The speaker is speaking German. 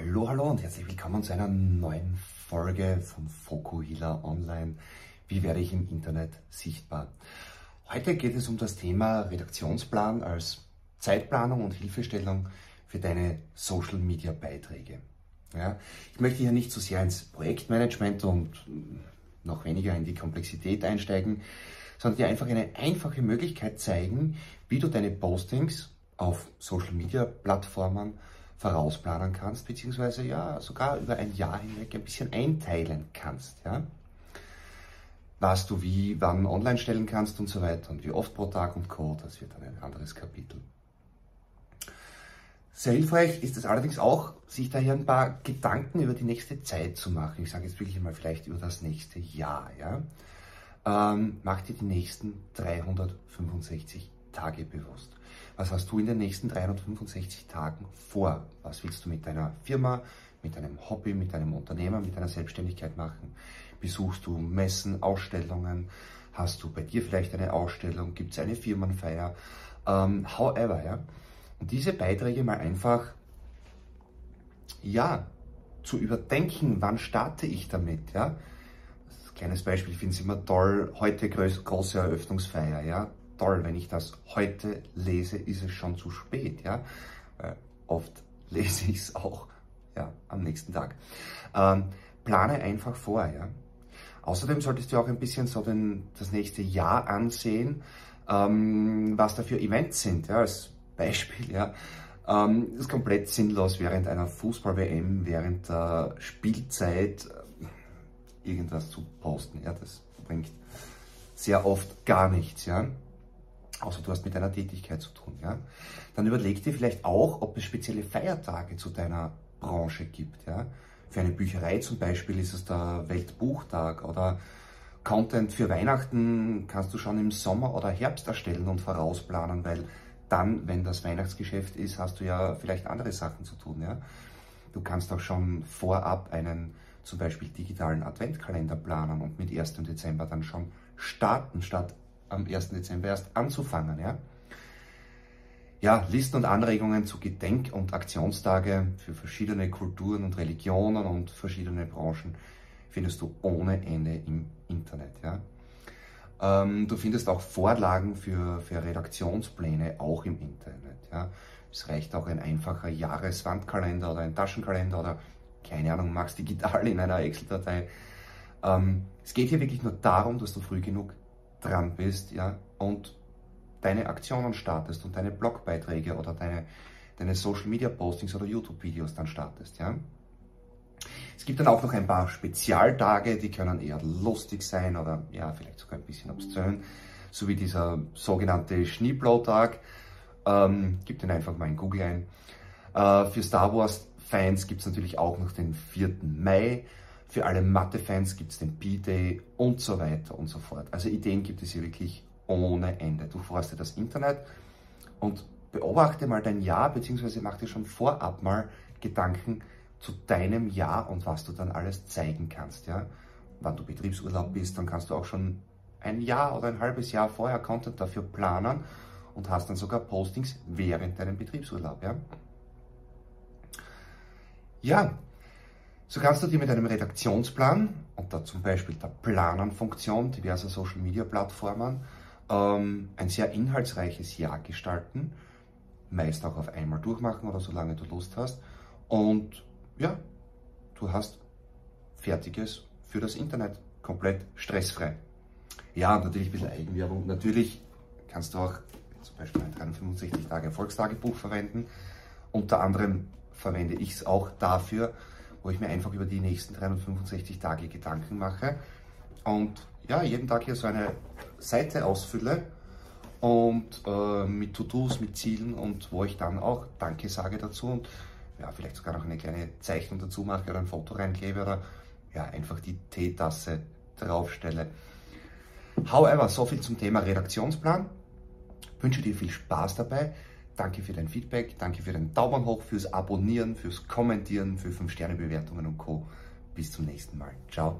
Hallo, hallo und herzlich willkommen zu einer neuen Folge von Fokuhila Online. Wie werde ich im Internet sichtbar? Heute geht es um das Thema Redaktionsplan als Zeitplanung und Hilfestellung für deine Social Media Beiträge. Ja, ich möchte hier nicht so sehr ins Projektmanagement und noch weniger in die Komplexität einsteigen, sondern dir einfach eine einfache Möglichkeit zeigen, wie du deine Postings auf Social Media Plattformen vorausplanen kannst, beziehungsweise ja sogar über ein Jahr hinweg ein bisschen einteilen kannst. Ja? Was du wie, wann online stellen kannst und so weiter und wie oft pro Tag und Co. Das wird dann ein anderes Kapitel. Sehr hilfreich ist es allerdings auch, sich da hier ein paar Gedanken über die nächste Zeit zu machen. Ich sage jetzt wirklich mal vielleicht über das nächste Jahr. Ja? Ähm, mach dir die nächsten 365 Tage bewusst. Was hast du in den nächsten 365 Tagen vor? Was willst du mit deiner Firma, mit deinem Hobby, mit deinem Unternehmer, mit deiner Selbstständigkeit machen? Besuchst du Messen, Ausstellungen? Hast du bei dir vielleicht eine Ausstellung? Gibt es eine Firmenfeier? Ähm, however, ja. Und diese Beiträge mal einfach, ja, zu überdenken, wann starte ich damit, ja. Kleines Beispiel, ich finde es immer toll, heute große Eröffnungsfeier, ja toll, wenn ich das heute lese, ist es schon zu spät, ja. Weil oft lese ich es auch ja, am nächsten Tag. Ähm, plane einfach vor, ja. Außerdem solltest du auch ein bisschen so den, das nächste Jahr ansehen, ähm, was da für Events sind, ja, als Beispiel, ja. Ähm, ist komplett sinnlos, während einer Fußball-WM, während der Spielzeit äh, irgendwas zu posten, ja. Das bringt sehr oft gar nichts, ja außer du hast mit deiner Tätigkeit zu tun, ja, dann überleg dir vielleicht auch, ob es spezielle Feiertage zu deiner Branche gibt, ja. Für eine Bücherei zum Beispiel ist es der Weltbuchtag oder Content für Weihnachten kannst du schon im Sommer oder Herbst erstellen und vorausplanen, weil dann, wenn das Weihnachtsgeschäft ist, hast du ja vielleicht andere Sachen zu tun, ja. Du kannst auch schon vorab einen zum Beispiel digitalen Adventkalender planen und mit 1. Dezember dann schon starten, statt am 1. Dezember erst anzufangen. Ja? ja, Listen und Anregungen zu Gedenk- und Aktionstage für verschiedene Kulturen und Religionen und verschiedene Branchen findest du ohne Ende im Internet. Ja? Ähm, du findest auch Vorlagen für, für Redaktionspläne auch im Internet. Ja? Es reicht auch ein einfacher Jahreswandkalender oder ein Taschenkalender oder keine Ahnung, Max digital in einer Excel-Datei. Ähm, es geht hier wirklich nur darum, dass du früh genug dran bist, ja, und deine Aktionen startest und deine Blogbeiträge oder deine, deine Social Media Postings oder YouTube Videos dann startest, ja. Es gibt dann auch noch ein paar Spezialtage, die können eher lustig sein oder ja, vielleicht sogar ein bisschen obszön, so wie dieser sogenannte Schneeblow-Tag. Ähm, gib den einfach mal in Google ein. Äh, für Star Wars Fans gibt es natürlich auch noch den 4. Mai. Für alle Mathe-Fans gibt es den B-Day und so weiter und so fort. Also Ideen gibt es hier wirklich ohne Ende. Du freust dir das Internet und beobachte mal dein Jahr, beziehungsweise mach dir schon vorab mal Gedanken zu deinem Jahr und was du dann alles zeigen kannst. Ja? Wann du Betriebsurlaub bist, dann kannst du auch schon ein Jahr oder ein halbes Jahr vorher Content dafür planen und hast dann sogar Postings während deinem Betriebsurlaub. Ja, ja so kannst du dir mit einem Redaktionsplan und da zum Beispiel der Planern-Funktion diverser Social-Media-Plattformen ähm, ein sehr inhaltsreiches Jahr gestalten, meist auch auf einmal durchmachen oder solange du Lust hast. Und ja, du hast Fertiges für das Internet, komplett stressfrei. Ja, und natürlich ein bisschen Eigenwerbung. Natürlich kannst du auch zum Beispiel ein 365 Tage Erfolgstagebuch verwenden. Unter anderem verwende ich es auch dafür, wo ich mir einfach über die nächsten 365 Tage Gedanken mache und ja, jeden Tag hier so eine Seite ausfülle und äh, mit To-Dos, mit Zielen und wo ich dann auch Danke sage dazu und ja, vielleicht sogar noch eine kleine Zeichnung dazu mache oder ein Foto reinklebe oder ja, einfach die Teetasse draufstelle. However, so viel zum Thema Redaktionsplan. Ich wünsche dir viel Spaß dabei. Danke für dein Feedback, danke für den Daumen hoch, fürs Abonnieren, fürs Kommentieren, für 5-Sterne-Bewertungen und Co. Bis zum nächsten Mal. Ciao.